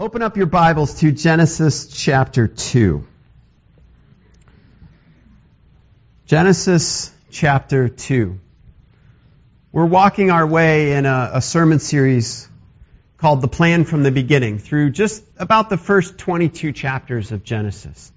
Open up your Bibles to Genesis chapter 2. Genesis chapter 2. We're walking our way in a, a, sermon series called The Plan from the Beginning through just about the first 22 chapters of Genesis.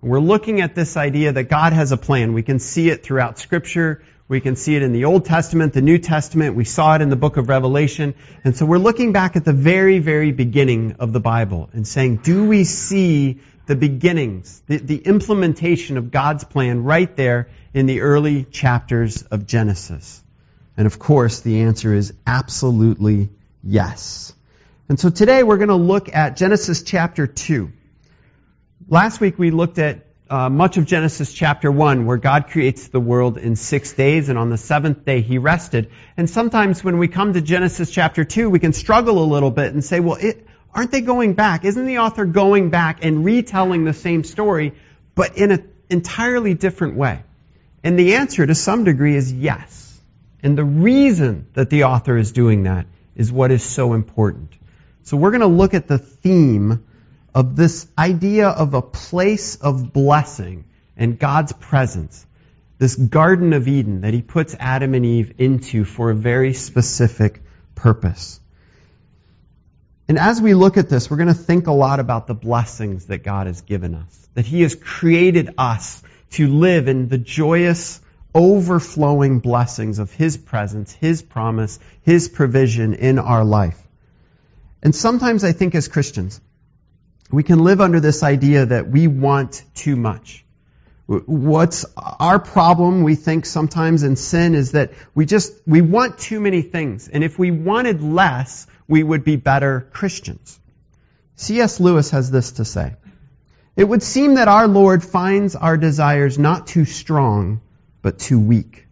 We're looking at this idea that God has a plan. We can see it throughout Scripture. We can see it in the Old Testament, the New Testament. We saw it in the book of Revelation. And so we're looking back at the very, very beginning of the Bible and saying, do we see the beginnings, the, the implementation of God's plan right there in the early chapters of Genesis? And of course, the answer is absolutely yes. And so today we're going to look at Genesis chapter 2. Last week we looked at uh, much of Genesis chapter 1, where God creates the world in six days, and on the seventh day he rested. And sometimes when we come to Genesis chapter 2, we can struggle a little bit and say, well, it, aren't they going back? Isn't the author going back and retelling the same story, but in an entirely different way? And the answer to some degree is yes. And the reason that the author is doing that is what is so important. So we're going to look at the theme of this idea of a place of blessing and God's presence, this Garden of Eden that He puts Adam and Eve into for a very specific purpose. And as we look at this, we're going to think a lot about the blessings that God has given us, that He has created us to live in the joyous, overflowing blessings of His presence, His promise, His provision in our life. And sometimes I think as Christians, we can live under this idea that we want too much. What's our problem, we think sometimes in sin, is that we just, we want too many things. And if we wanted less, we would be better Christians. C.S. Lewis has this to say. It would seem that our Lord finds our desires not too strong, but too weak.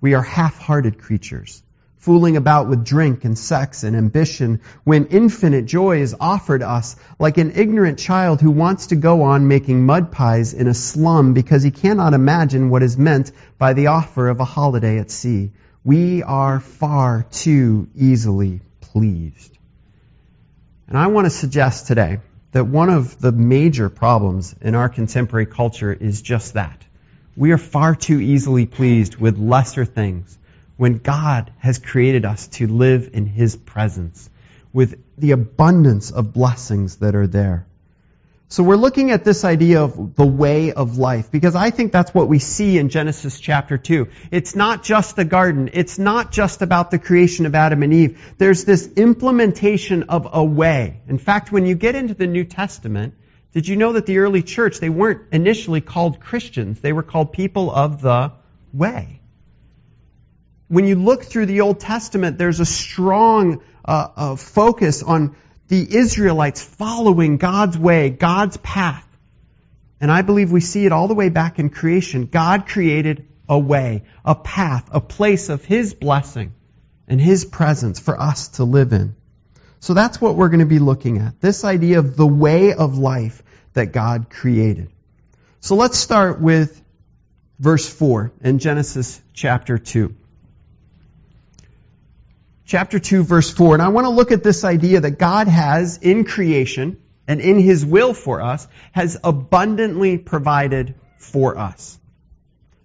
We are half-hearted creatures fooling about with drink and sex and ambition when infinite joy is offered us like an ignorant child who wants to go on making mud pies in a slum because he cannot imagine what is meant by the offer of a holiday at sea. We are far too easily pleased. And I want to suggest today that one of the major problems in our contemporary culture is just that. We are far too easily pleased with lesser things when God has created us to live in His presence with the abundance of blessings that are there. So we're looking at this idea of the way of life because I think that's what we see in Genesis chapter 2. It's not just the garden. It's not just about the creation of Adam and Eve. There's this implementation of a way. In fact, when you get into the New Testament, did you know that the early church, they weren't initially called Christians. They were called people of the way when you look through the Old Testament, there's a strong uh, uh, focus on the Israelites following God's way, God's path. And I believe we see it all the way back in creation. God created a way, a path, a place of His blessing and His presence for us to live in. So that's what we're going to be looking at. This idea of the way of life that God created. So let's start with verse 4 in Genesis chapter 2 chapter 2 verse 4. And I want to look at this idea that God has in creation and in his will for us has abundantly provided for us.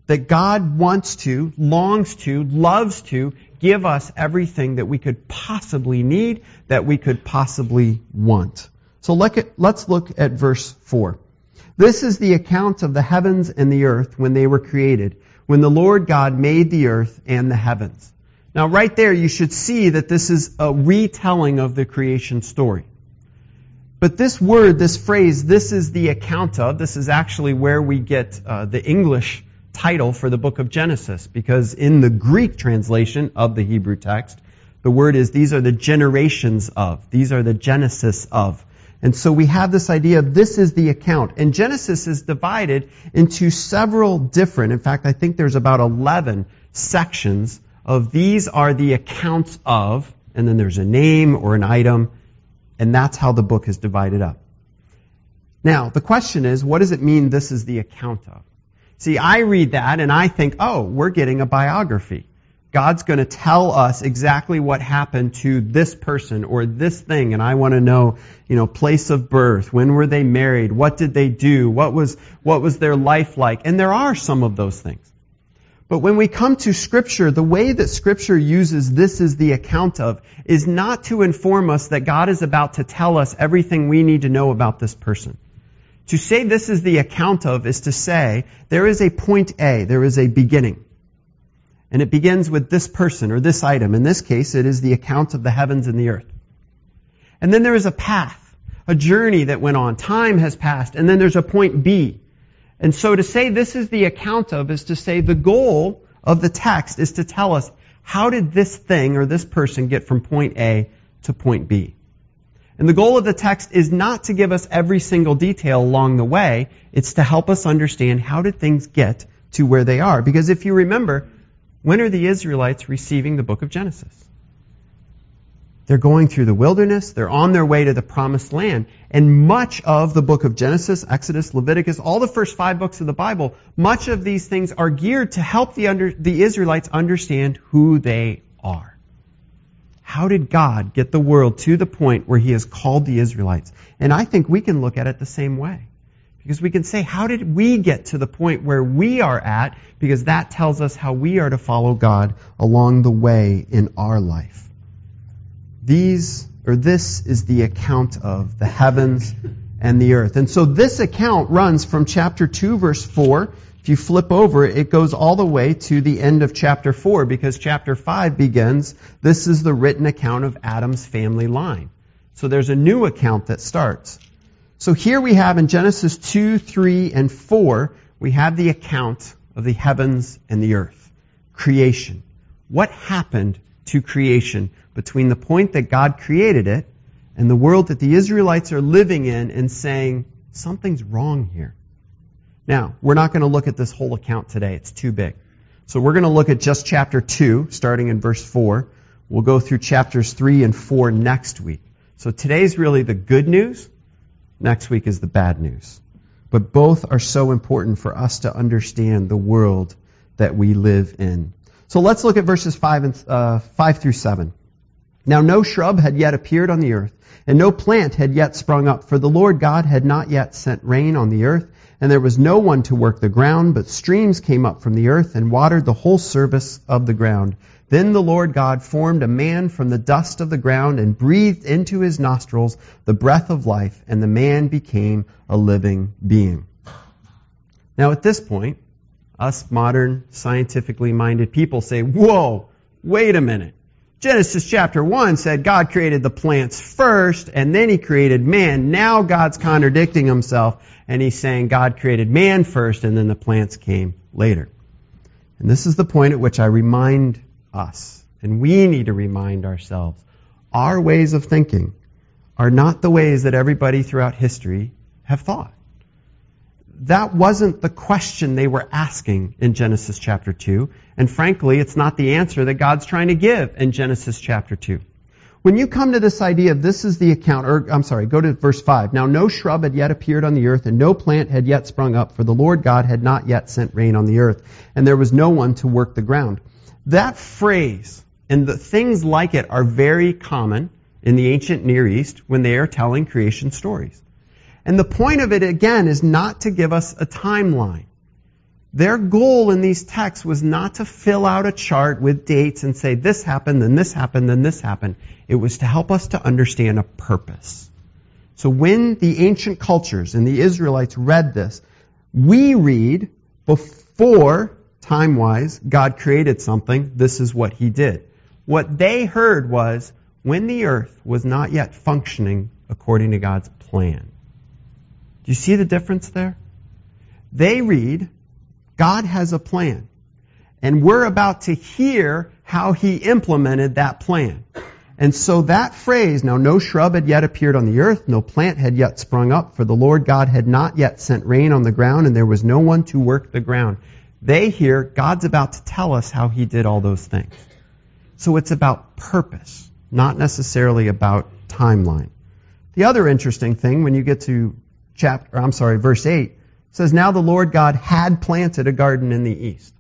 That God wants to, longs to, loves to give us everything that we could possibly need, that we could possibly want. So let's look at verse 4. This is the account of the heavens and the earth when they were created, when the Lord God made the earth and the heavens. Now, right there, you should see that this is a retelling of the creation story. But this word, this phrase, this is the account of, this is actually where we get uh, the English title for the book of Genesis, because in the Greek translation of the Hebrew text, the word is, these are the generations of, these are the genesis of. And so we have this idea of this is the account. And Genesis is divided into several different, in fact, I think there's about 11 sections of these are the accounts of, and then there's a name or an item, and that's how the book is divided up. Now, the question is, what does it mean this is the account of? See, I read that and I think, oh, we're getting a biography. God's going to tell us exactly what happened to this person or this thing, and I want to know, you know, place of birth, when were they married, what did they do, what was, what was their life like, and there are some of those things. But when we come to scripture, the way that scripture uses this is the account of is not to inform us that God is about to tell us everything we need to know about this person. To say this is the account of is to say there is a point A, there is a beginning. And it begins with this person or this item. In this case, it is the account of the heavens and the earth. And then there is a path, a journey that went on. Time has passed. And then there's a point B. And so to say this is the account of is to say the goal of the text is to tell us how did this thing or this person get from point A to point B. And the goal of the text is not to give us every single detail along the way. It's to help us understand how did things get to where they are. Because if you remember, when are the Israelites receiving the book of Genesis? They're going through the wilderness. They're on their way to the promised land. And much of the book of Genesis, Exodus, Leviticus, all the first five books of the Bible, much of these things are geared to help the, under, the Israelites understand who they are. How did God get the world to the point where He has called the Israelites? And I think we can look at it the same way. Because we can say, how did we get to the point where we are at? Because that tells us how we are to follow God along the way in our life. These, or this is the account of the heavens and the earth. And so this account runs from chapter 2 verse 4. If you flip over, it goes all the way to the end of chapter 4 because chapter 5 begins, this is the written account of Adam's family line. So there's a new account that starts. So here we have in Genesis 2, 3, and 4, we have the account of the heavens and the earth. Creation. What happened to creation between the point that God created it and the world that the Israelites are living in and saying, something's wrong here. Now, we're not going to look at this whole account today. It's too big. So we're going to look at just chapter 2, starting in verse 4. We'll go through chapters 3 and 4 next week. So today's really the good news. Next week is the bad news. But both are so important for us to understand the world that we live in. So let's look at verses 5, and, uh, 5 through 7. Now no shrub had yet appeared on the earth, and no plant had yet sprung up, for the Lord God had not yet sent rain on the earth, and there was no one to work the ground, but streams came up from the earth and watered the whole surface of the ground. Then the Lord God formed a man from the dust of the ground and breathed into his nostrils the breath of life, and the man became a living being. Now at this point, us modern, scientifically minded people say, whoa, wait a minute. Genesis chapter 1 said God created the plants first and then he created man. Now God's contradicting himself and he's saying God created man first and then the plants came later. And this is the point at which I remind us, and we need to remind ourselves, our ways of thinking are not the ways that everybody throughout history have thought that wasn't the question they were asking in Genesis chapter 2. And frankly, it's not the answer that God's trying to give in Genesis chapter 2. When you come to this idea of this is the account, or I'm sorry, go to verse 5. Now no shrub had yet appeared on the earth, and no plant had yet sprung up, for the Lord God had not yet sent rain on the earth, and there was no one to work the ground. That phrase, and the things like it are very common in the ancient Near East when they are telling creation stories. And the point of it, again, is not to give us a timeline. Their goal in these texts was not to fill out a chart with dates and say this happened, then this happened, then this happened. It was to help us to understand a purpose. So when the ancient cultures and the Israelites read this, we read before, time-wise, God created something, this is what he did. What they heard was when the earth was not yet functioning according to God's plan. Do you see the difference there? They read, God has a plan. And we're about to hear how he implemented that plan. And so that phrase, now no shrub had yet appeared on the earth, no plant had yet sprung up, for the Lord God had not yet sent rain on the ground, and there was no one to work the ground. They hear God's about to tell us how he did all those things. So it's about purpose, not necessarily about timeline. The other interesting thing when you get to chapter, I'm sorry, verse 8 says, Now the Lord God had planted a garden in the east.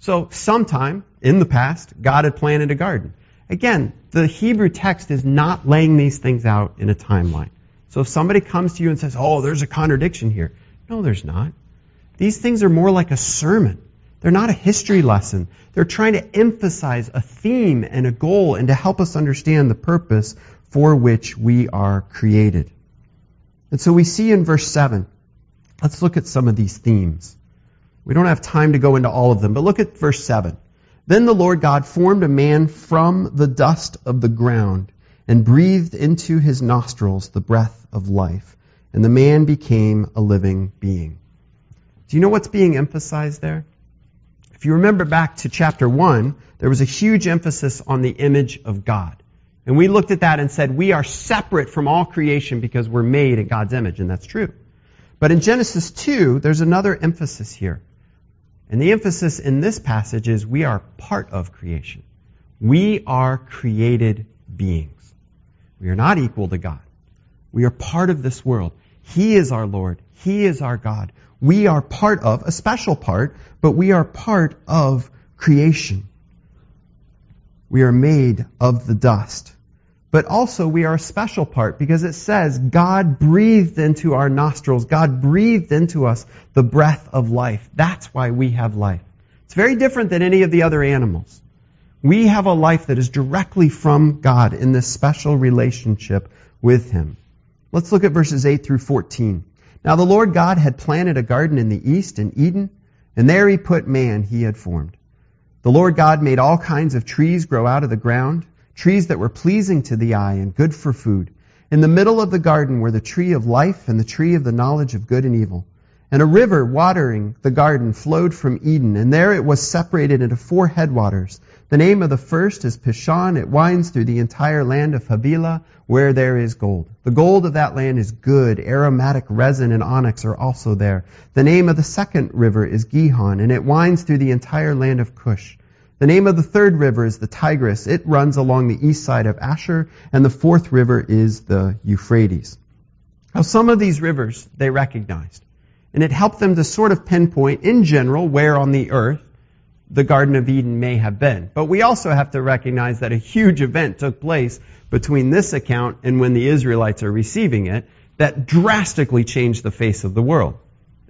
So sometime in the past, God had planted a garden. Again, the Hebrew text is not laying these things out in a timeline. So if somebody comes to you and says, oh, there's a contradiction here. No, there's not. These things are more like a sermon. They're not a history lesson. They're trying to emphasize a theme and a goal and to help us understand the purpose for which we are created. And so we see in verse 7, let's look at some of these themes. We don't have time to go into all of them, but look at verse 7. Then the Lord God formed a man from the dust of the ground and breathed into his nostrils the breath of life, and the man became a living being. Do you know what's being emphasized there? If you remember back to chapter 1, there was a huge emphasis on the image of God. And we looked at that and said we are separate from all creation because we're made in God's image, and that's true. But in Genesis 2, there's another emphasis here. And the emphasis in this passage is we are part of creation. We are created beings. We are not equal to God. We are part of this world. He is our Lord. He is our God. We are part of, a special part, but we are part of creation. We are made of the dust. But also we are a special part because it says God breathed into our nostrils. God breathed into us the breath of life. That's why we have life. It's very different than any of the other animals. We have a life that is directly from God in this special relationship with Him. Let's look at verses 8 through 14. Now the Lord God had planted a garden in the east in Eden, and there He put man He had formed. The Lord God made all kinds of trees grow out of the ground trees that were pleasing to the eye and good for food. In the middle of the garden were the tree of life and the tree of the knowledge of good and evil. And a river watering the garden flowed from Eden, and there it was separated into four headwaters. The name of the first is Pishon. It winds through the entire land of Havilah, where there is gold. The gold of that land is good. Aromatic resin and onyx are also there. The name of the second river is Gihon, and it winds through the entire land of Cush. The name of the third river is the Tigris. It runs along the east side of Ashur, and the fourth river is the Euphrates. Now, some of these rivers they recognized, and it helped them to sort of pinpoint, in general, where on the earth the Garden of Eden may have been. But we also have to recognize that a huge event took place between this account and when the Israelites are receiving it that drastically changed the face of the world.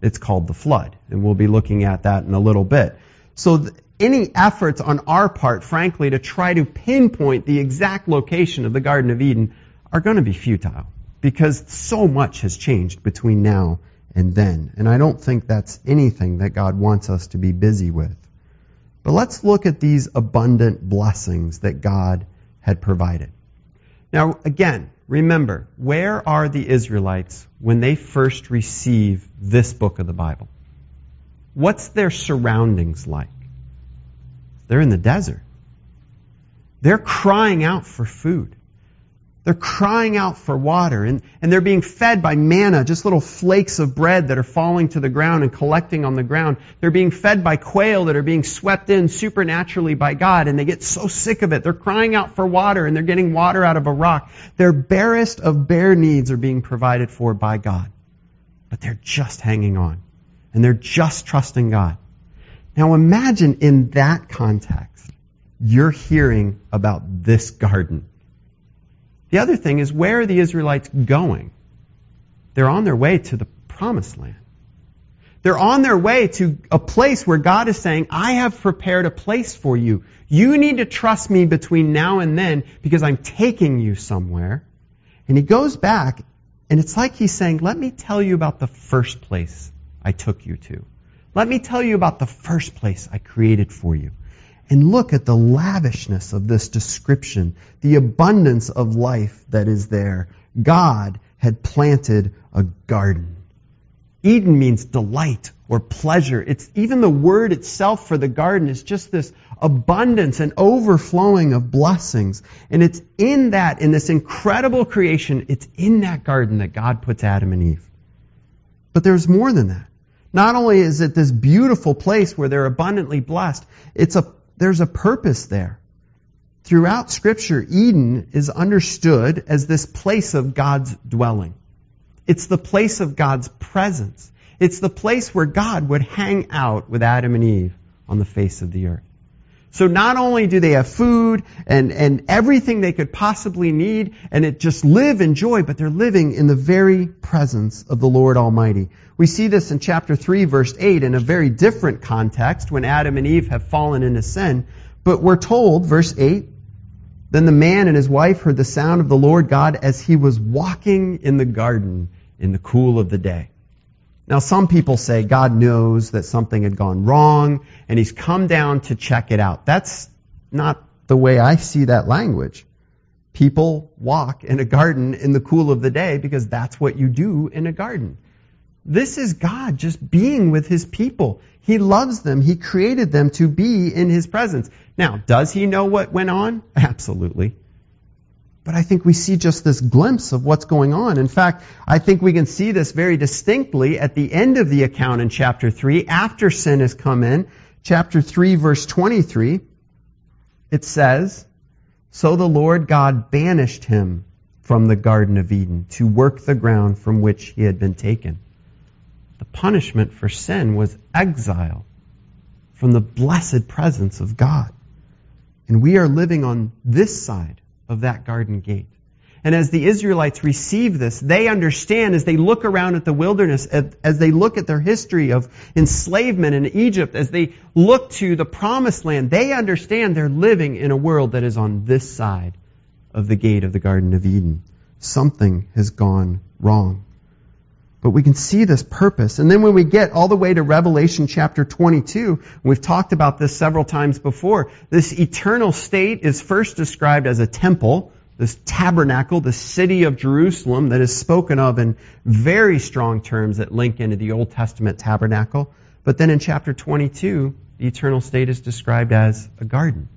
It's called the flood, and we'll be looking at that in a little bit. So any efforts on our part, frankly, to try to pinpoint the exact location of the Garden of Eden are going to be futile because so much has changed between now and then. And I don't think that's anything that God wants us to be busy with. But let's look at these abundant blessings that God had provided. Now, again, remember, where are the Israelites when they first receive this book of the Bible? What's their surroundings like? They're in the desert. They're crying out for food. They're crying out for water and, and they're being fed by manna, just little flakes of bread that are falling to the ground and collecting on the ground. They're being fed by quail that are being swept in supernaturally by God and they get so sick of it. They're crying out for water and they're getting water out of a rock. Their barest of bare needs are being provided for by God. But they're just hanging on and they're just trusting God. Now imagine in that context, you're hearing about this garden. The other thing is, where are the Israelites going? They're on their way to the promised land. They're on their way to a place where God is saying, I have prepared a place for you. You need to trust me between now and then because I'm taking you somewhere. And he goes back and it's like he's saying, let me tell you about the first place I took you to. Let me tell you about the first place I created for you. And look at the lavishness of this description, the abundance of life that is there. God had planted a garden. Eden means delight or pleasure. It's even the word itself for the garden is just this abundance and overflowing of blessings. And it's in that, in this incredible creation, it's in that garden that God puts Adam and Eve. But there's more than that. Not only is it this beautiful place where they're abundantly blessed, it's a, there's a purpose there. Throughout scripture, Eden is understood as this place of God's dwelling. It's the place of God's presence. It's the place where God would hang out with Adam and Eve on the face of the earth. So not only do they have food and, and everything they could possibly need, and it just live in joy, but they're living in the very presence of the Lord Almighty. We see this in chapter 3 verse 8 in a very different context when Adam and Eve have fallen into sin. But we're told, verse 8, then the man and his wife heard the sound of the Lord God as he was walking in the garden in the cool of the day. Now, some people say God knows that something had gone wrong and he's come down to check it out. That's not the way I see that language. People walk in a garden in the cool of the day because that's what you do in a garden. This is God just being with his people. He loves them. He created them to be in his presence. Now, does he know what went on? Absolutely. But I think we see just this glimpse of what's going on. In fact, I think we can see this very distinctly at the end of the account in chapter 3, after sin has come in. Chapter 3, verse 23, it says, So the Lord God banished him from the Garden of Eden to work the ground from which he had been taken. The punishment for sin was exile from the blessed presence of God. And we are living on this side of that garden gate. And as the Israelites receive this, they understand as they look around at the wilderness, as they look at their history of enslavement in Egypt, as they look to the promised land, they understand they're living in a world that is on this side of the gate of the Garden of Eden. Something has gone wrong. But we can see this purpose. And then when we get all the way to Revelation chapter 22, we've talked about this several times before, this eternal state is first described as a temple, this tabernacle, the city of Jerusalem that is spoken of in very strong terms that link into the Old Testament tabernacle. But then in chapter 22, the eternal state is described as a garden.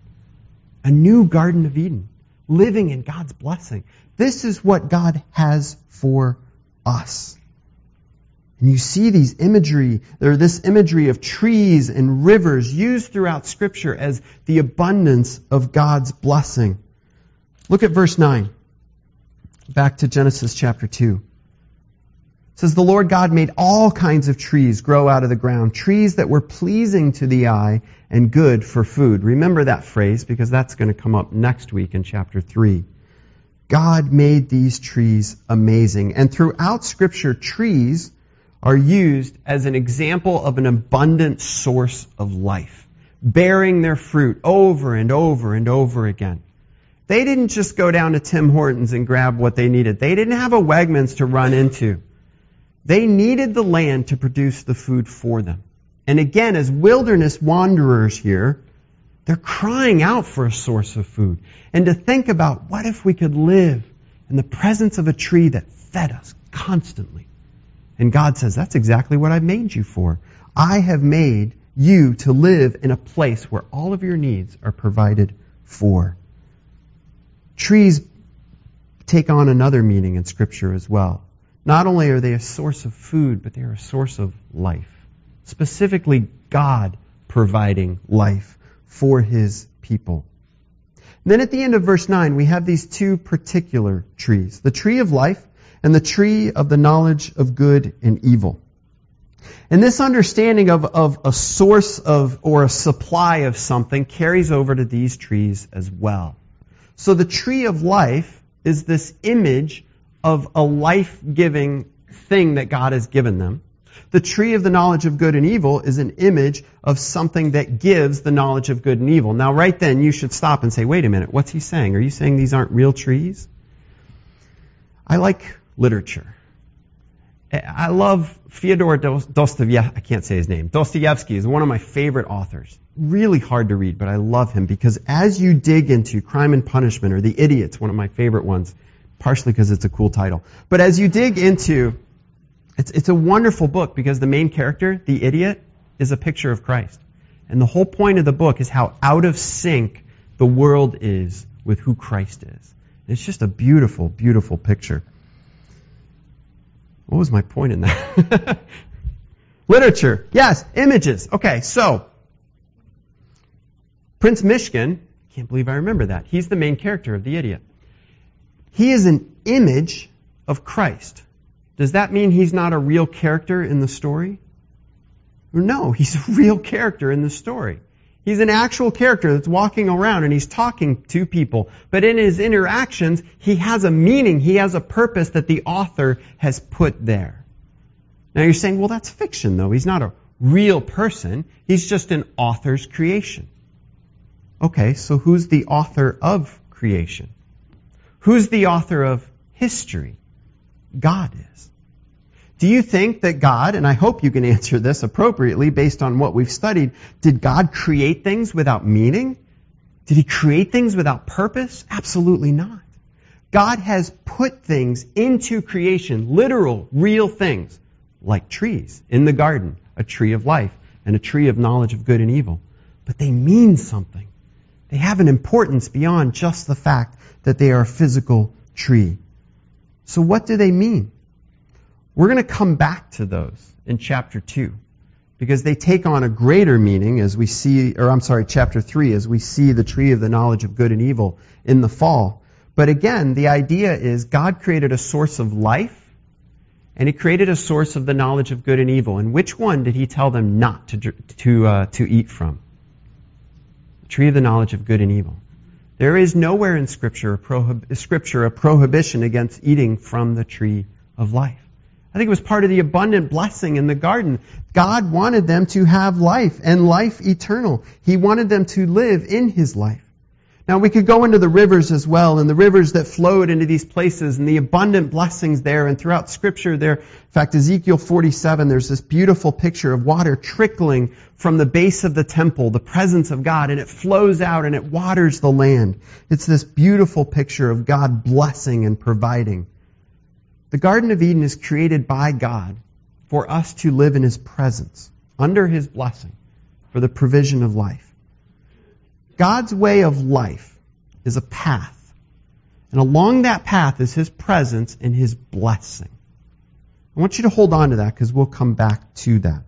A new Garden of Eden, living in God's blessing. This is what God has for us. And you see these imagery, or this imagery of trees and rivers used throughout scripture as the abundance of God's blessing. Look at verse 9. Back to Genesis chapter 2. It says, The Lord God made all kinds of trees grow out of the ground, trees that were pleasing to the eye and good for food. Remember that phrase because that's going to come up next week in chapter 3. God made these trees amazing. And throughout scripture, trees are used as an example of an abundant source of life, bearing their fruit over and over and over again. They didn't just go down to Tim Hortons and grab what they needed. They didn't have a Wegmans to run into. They needed the land to produce the food for them. And again, as wilderness wanderers here, they're crying out for a source of food. And to think about what if we could live in the presence of a tree that fed us constantly. And God says, that's exactly what I've made you for. I have made you to live in a place where all of your needs are provided for. Trees take on another meaning in Scripture as well. Not only are they a source of food, but they are a source of life. Specifically, God providing life for His people. And then at the end of verse 9, we have these two particular trees. The tree of life and the tree of the knowledge of good and evil. And this understanding of, of a source of or a supply of something carries over to these trees as well. So the tree of life is this image of a life-giving thing that God has given them. The tree of the knowledge of good and evil is an image of something that gives the knowledge of good and evil. Now right then you should stop and say, wait a minute, what's he saying? Are you saying these aren't real trees? I like literature. I love Fyodor Dostoevsky. I can't say his name. Dostoevsky is one of my favorite authors. Really hard to read, but I love him because as you dig into Crime and Punishment or The Idiots, one of my favorite ones, partially because it's a cool title. But as you dig into, it's, it's a wonderful book because the main character, the idiot, is a picture of Christ. And the whole point of the book is how out of sync the world is with who Christ is. It's just a beautiful, beautiful picture. What was my point in that? Literature. Yes, images. Okay, so Prince Myshkin, can't believe I remember that. He's the main character of The Idiot. He is an image of Christ. Does that mean he's not a real character in the story? No, he's a real character in the story. He's an actual character that's walking around and he's talking to people. But in his interactions, he has a meaning, he has a purpose that the author has put there. Now you're saying, well, that's fiction though. He's not a real person. He's just an author's creation. Okay, so who's the author of creation? Who's the author of history? God is. Do you think that God, and I hope you can answer this appropriately based on what we've studied, did God create things without meaning? Did he create things without purpose? Absolutely not. God has put things into creation, literal, real things, like trees in the garden, a tree of life and a tree of knowledge of good and evil. But they mean something. They have an importance beyond just the fact that they are a physical tree. So what do they mean? We're going to come back to those in chapter 2 because they take on a greater meaning as we see, or I'm sorry, chapter 3, as we see the tree of the knowledge of good and evil in the fall. But again, the idea is God created a source of life and He created a source of the knowledge of good and evil. And which one did He tell them not to, to, uh, to eat from? The tree of the knowledge of good and evil. There is nowhere in Scripture a, prohib- Scripture a prohibition against eating from the tree of life. I think it was part of the abundant blessing in the garden. God wanted them to have life and life eternal. He wanted them to live in His life. Now we could go into the rivers as well, and the rivers that flowed into these places, and the abundant blessings there, and throughout Scripture there. In fact, Ezekiel 47, there's this beautiful picture of water trickling from the base of the temple, the presence of God, and it flows out and it waters the land. It's this beautiful picture of God blessing and providing. The Garden of Eden is created by God for us to live in His presence, under His blessing, for the provision of life. God's way of life is a path. And along that path is His presence and His blessing. I want you to hold on to that because we'll come back to that.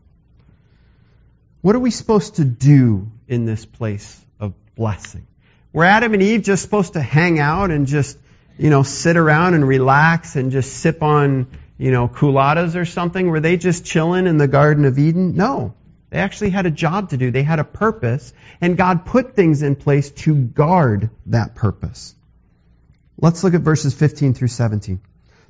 What are we supposed to do in this place of blessing? Were Adam and Eve just supposed to hang out and just you know, sit around and relax and just sip on, you know, coladas or something? Were they just chilling in the Garden of Eden? No. They actually had a job to do. They had a purpose, and God put things in place to guard that purpose. Let's look at verses 15 through 17.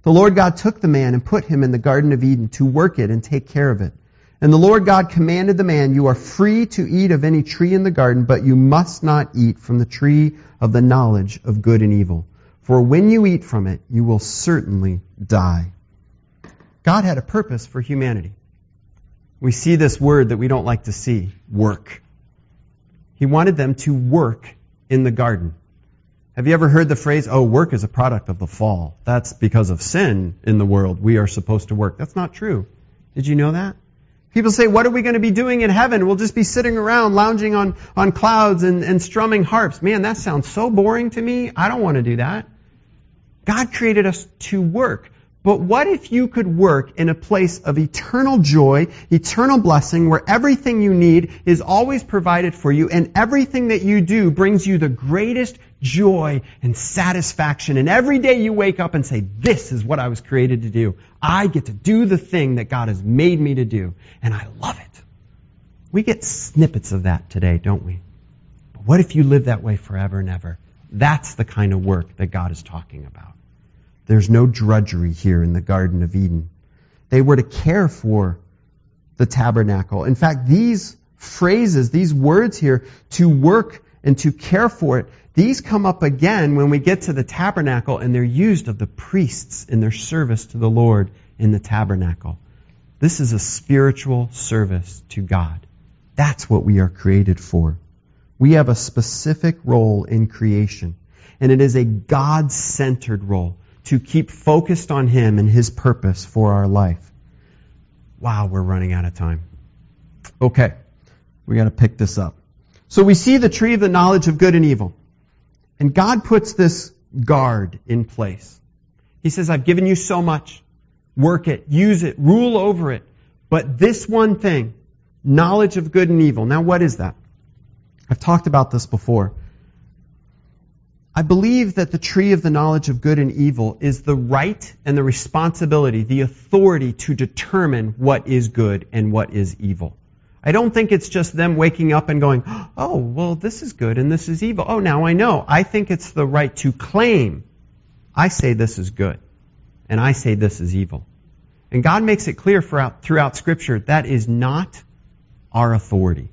The Lord God took the man and put him in the Garden of Eden to work it and take care of it. And the Lord God commanded the man, You are free to eat of any tree in the garden, but you must not eat from the tree of the knowledge of good and evil. For when you eat from it, you will certainly die. God had a purpose for humanity. We see this word that we don't like to see work. He wanted them to work in the garden. Have you ever heard the phrase, oh, work is a product of the fall? That's because of sin in the world. We are supposed to work. That's not true. Did you know that? People say, what are we going to be doing in heaven? We'll just be sitting around lounging on, on clouds and, and strumming harps. Man, that sounds so boring to me. I don't want to do that. God created us to work. But what if you could work in a place of eternal joy, eternal blessing, where everything you need is always provided for you, and everything that you do brings you the greatest joy and satisfaction, and every day you wake up and say, this is what I was created to do. I get to do the thing that God has made me to do, and I love it. We get snippets of that today, don't we? But what if you live that way forever and ever? That's the kind of work that God is talking about. There's no drudgery here in the Garden of Eden. They were to care for the tabernacle. In fact, these phrases, these words here, to work and to care for it, these come up again when we get to the tabernacle and they're used of the priests in their service to the Lord in the tabernacle. This is a spiritual service to God. That's what we are created for. We have a specific role in creation, and it is a God centered role to keep focused on Him and His purpose for our life. Wow, we're running out of time. Okay, we got to pick this up. So we see the tree of the knowledge of good and evil. And God puts this guard in place. He says, I've given you so much. Work it, use it, rule over it. But this one thing, knowledge of good and evil. Now what is that? I've talked about this before. I believe that the tree of the knowledge of good and evil is the right and the responsibility, the authority to determine what is good and what is evil. I don't think it's just them waking up and going, oh, well, this is good and this is evil. Oh, now I know. I think it's the right to claim, I say this is good and I say this is evil. And God makes it clear throughout, Scripture that is not our authority.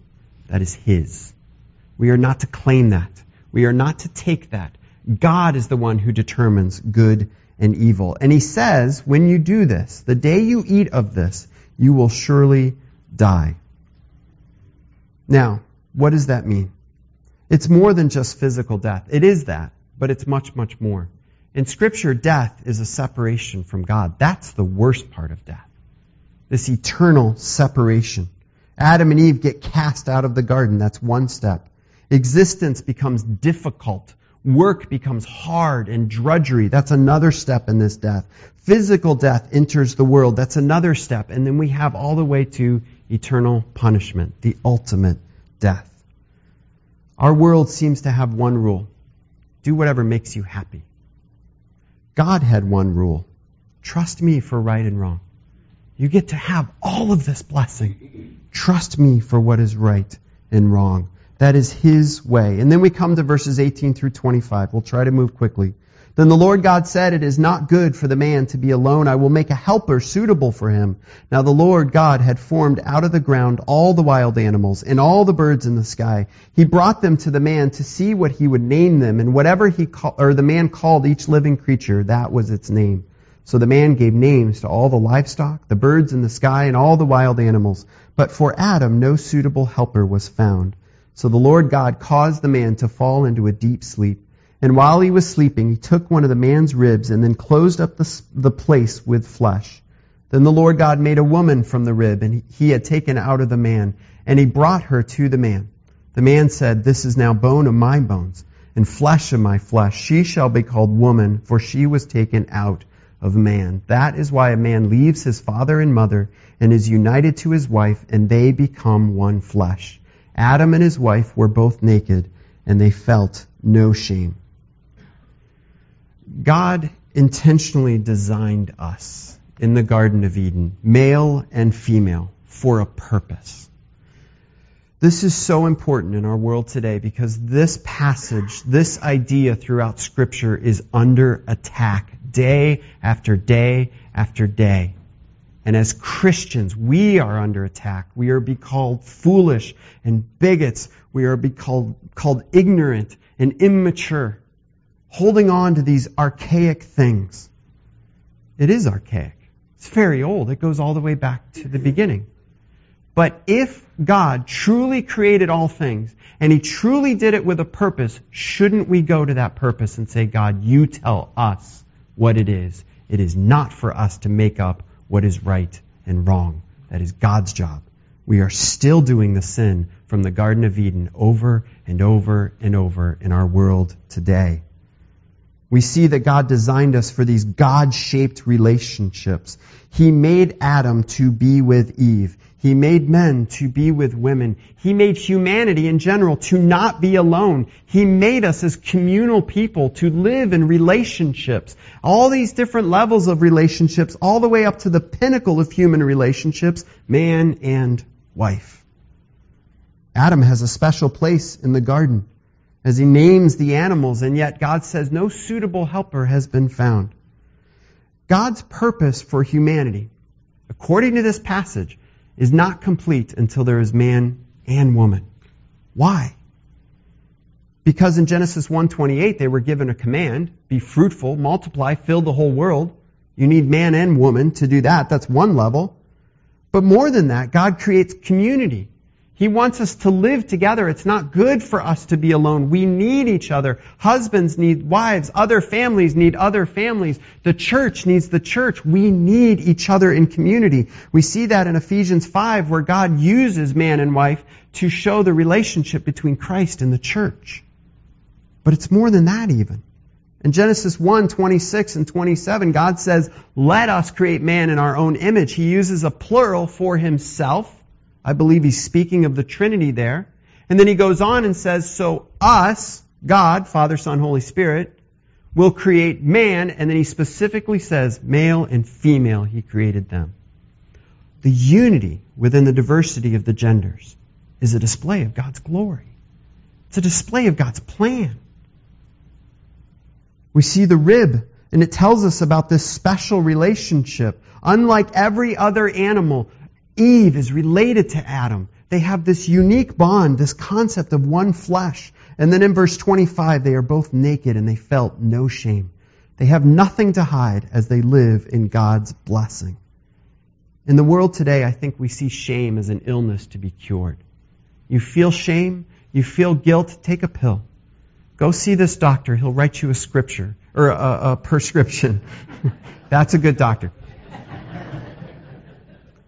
That is His. We are not to claim that. We are not to take that. God is the one who determines good and evil. And He says, when you do this, the day you eat of this, you will surely die. Now, what does that mean? It's more than just physical death. It is that, but it's much, much more. In Scripture, death is a separation from God. That's the worst part of death. This eternal separation. Adam and Eve get cast out of the garden. That's one step. Existence becomes difficult. Work becomes hard and drudgery. That's another step in this death. Physical death enters the world. That's another step. And then we have all the way to eternal punishment, the ultimate death. Our world seems to have one rule. Do whatever makes you happy. God had one rule. Trust me for right and wrong. You get to have all of this blessing. Trust me for what is right and wrong. That is His way. And then we come to verses 18 through 25. We'll try to move quickly. Then the Lord God said, It is not good for the man to be alone. I will make a helper suitable for him. Now the Lord God had formed out of the ground all the wild animals and all the birds in the sky. He brought them to the man to see what he would name them, and whatever he or the man called each living creature, that was its name. So the man gave names to all the livestock, the birds in the sky, and all the wild animals. But for Adam no suitable helper was found. So the Lord God caused the man to fall into a deep sleep. And while he was sleeping, he took one of the man's ribs and then closed up the, the place with flesh. Then the Lord God made a woman from the rib, and he had taken out of the man, and he brought her to the man. The man said, This is now bone of my bones, and flesh of my flesh. She shall be called woman, for she was taken out of man. That is why a man leaves his father and mother, and is united to his wife, and they become one flesh. Adam and his wife were both naked, and they felt no shame. God intentionally designed us in the Garden of Eden, male and female, for a purpose. This is so important in our world today because this passage, this idea throughout Scripture is under attack day after day after day. And as Christians, we are under attack. We are be called foolish and bigots. We are be called, called ignorant and immature holding on to these archaic things. It is archaic. It's very old. It goes all the way back to the beginning. But if God truly created all things, and He truly did it with a purpose, shouldn't we go to that purpose and say, God, you tell us what it is? It is not for us to make up what is right and wrong. That is God's job. We are still doing the sin from the Garden of Eden over and over and over in our world today. We see that God designed us for these God-shaped relationships. He made Adam to be with Eve. He made men to be with women. He made humanity in general to not be alone. He made us as communal people to live in relationships. All these different levels of relationships, all the way up to the pinnacle of human relationships, man and wife. Adam has a special place in the garden as he names the animals, and yet God says no suitable helper has been found. God's purpose for humanity, according to this passage, is not complete until there is man and woman. Why? Because in Genesis 1:28 they were given a command, be fruitful, multiply, fill the whole world. You need man and woman to do that. That's one level. But more than that, God creates community. He wants us to live together. It's not good for us to be alone. We need each other. Husbands need wives. Other families need other families. The church needs the church. We need each other in community. We see that in Ephesians 5 where God uses man and wife to show the relationship between Christ and the church. But it's more than that even. In Genesis 1, 26 and 27, God says, let us create man in our own image. He uses a plural for himself I believe he's speaking of the Trinity there. And then he goes on and says, so us, God, Father, Son, Holy Spirit, will create man, and then he specifically says, male and female, he created them. the unity within the diversity of the genders is a display of God's glory. It's a display of God's plan. We see the rib, and it tells us about this special relationship. Unlike every other animal, Eve is related to Adam. They have this unique bond, this concept of one flesh. And then in verse 25, they are both naked and they felt no shame. They have nothing to hide as they live in God's blessing. In the world today, I think we see shame as an illness to be cured. You feel shame, you feel guilt, take a pill. Go see this doctor. He'll write you a scripture or a, a prescription. That's a good doctor.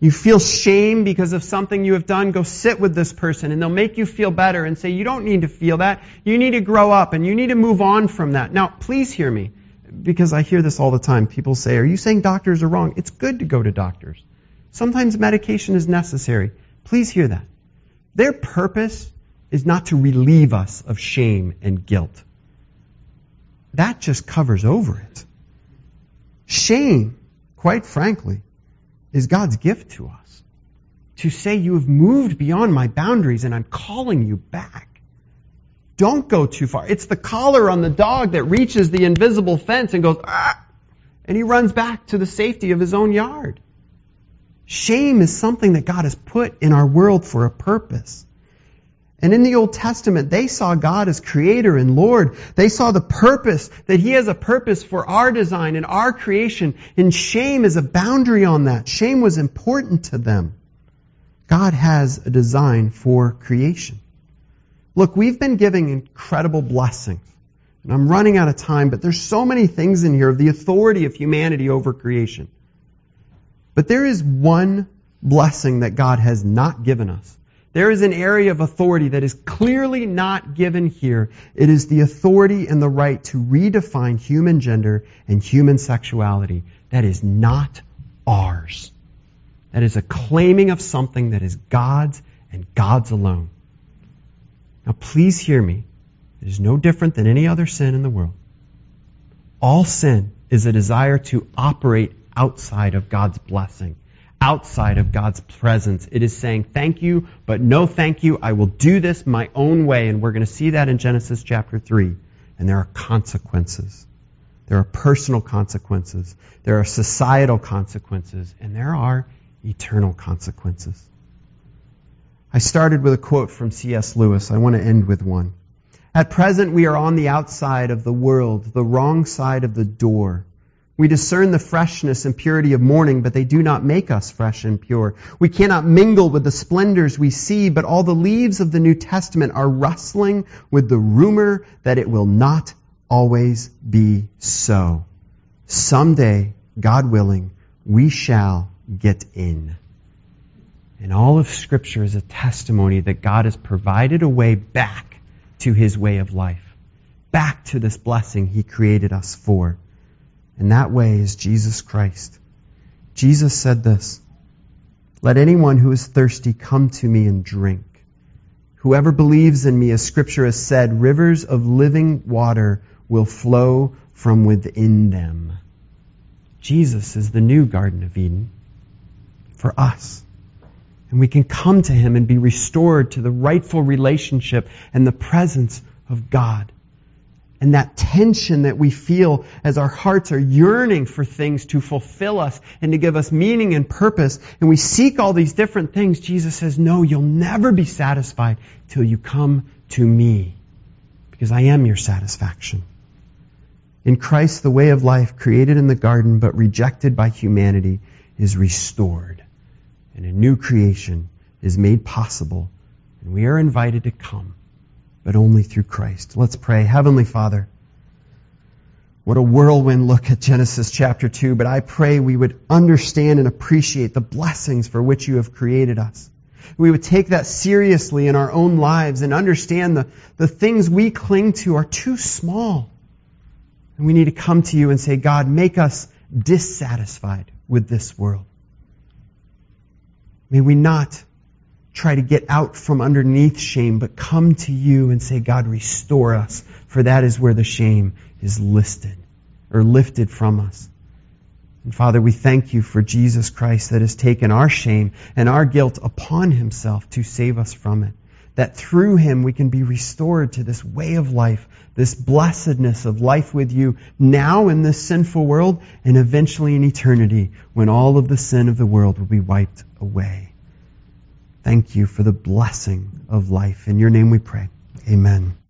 You feel shame because of something you have done, go sit with this person and they'll make you feel better and say, you don't need to feel that. You need to grow up and you need to move on from that. Now, please hear me because I hear this all the time. People say, are you saying doctors are wrong? It's good to go to doctors. Sometimes medication is necessary. Please hear that. Their purpose is not to relieve us of shame and guilt. That just covers over it. Shame, quite frankly, is God's gift to us. To say you have moved beyond my boundaries and I'm calling you back. Don't go too far. It's the collar on the dog that reaches the invisible fence and goes, ah, and he runs back to the safety of his own yard. Shame is something that God has put in our world for a purpose. And in the Old Testament, they saw God as creator and Lord. They saw the purpose, that He has a purpose for our design and our creation. And shame is a boundary on that. Shame was important to them. God has a design for creation. Look, we've been giving incredible blessings. And I'm running out of time, but there's so many things in here of the authority of humanity over creation. But there is one blessing that God has not given us. There is an area of authority that is clearly not given here. It is the authority and the right to redefine human gender and human sexuality. That is not ours. That is a claiming of something that is God's and God's alone. Now please hear me. It is no different than any other sin in the world. All sin is a desire to operate outside of God's blessing outside of God's presence. It is saying, thank you, but no thank you. I will do this my own way. And we're going to see that in Genesis chapter 3. And there are consequences. There are personal consequences. There are societal consequences. And there are eternal consequences. I started with a quote from C.S. Lewis. I want to end with one. At present, we are on the outside of the world, the wrong side of the door. We discern the freshness and purity of morning, but they do not make us fresh and pure. We cannot mingle with the splendors we see, but all the leaves of the New Testament are rustling with the rumor that it will not always be so. Someday, God willing, we shall get in. And all of Scripture is a testimony that God has provided a way back to His way of life, back to this blessing He created us for. And that way is Jesus Christ. Jesus said this Let anyone who is thirsty come to me and drink. Whoever believes in me, as Scripture has said, rivers of living water will flow from within them. Jesus is the new Garden of Eden for us. And we can come to Him and be restored to the rightful relationship and the presence of God and that tension that we feel as our hearts are yearning for things to fulfill us and to give us meaning and purpose, and we seek all these different things, Jesus says, no, you'll never be satisfied till you come to me, because I am your satisfaction. In Christ, the way of life created in the garden but rejected by humanity is restored, and a new creation is made possible, and we are invited to come but only through Christ. Let's pray. Heavenly Father, what a whirlwind look at Genesis chapter 2, but I pray we would understand and appreciate the blessings for which you have created us. We would take that seriously in our own lives and understand the, the things we cling to are too small. And we need to come to you and say, God, make us dissatisfied with this world. May we not try to get out from underneath shame, but come to you and say, God, restore us, for that is where the shame is listed or lifted from us. And Father, we thank you for Jesus Christ that has taken our shame and our guilt upon himself to save us from it. That through him we can be restored to this way of life, this blessedness of life with you now in this sinful world and eventually in eternity when all of the sin of the world will be wiped away. Thank you for the blessing of life. In your name we pray. Amen.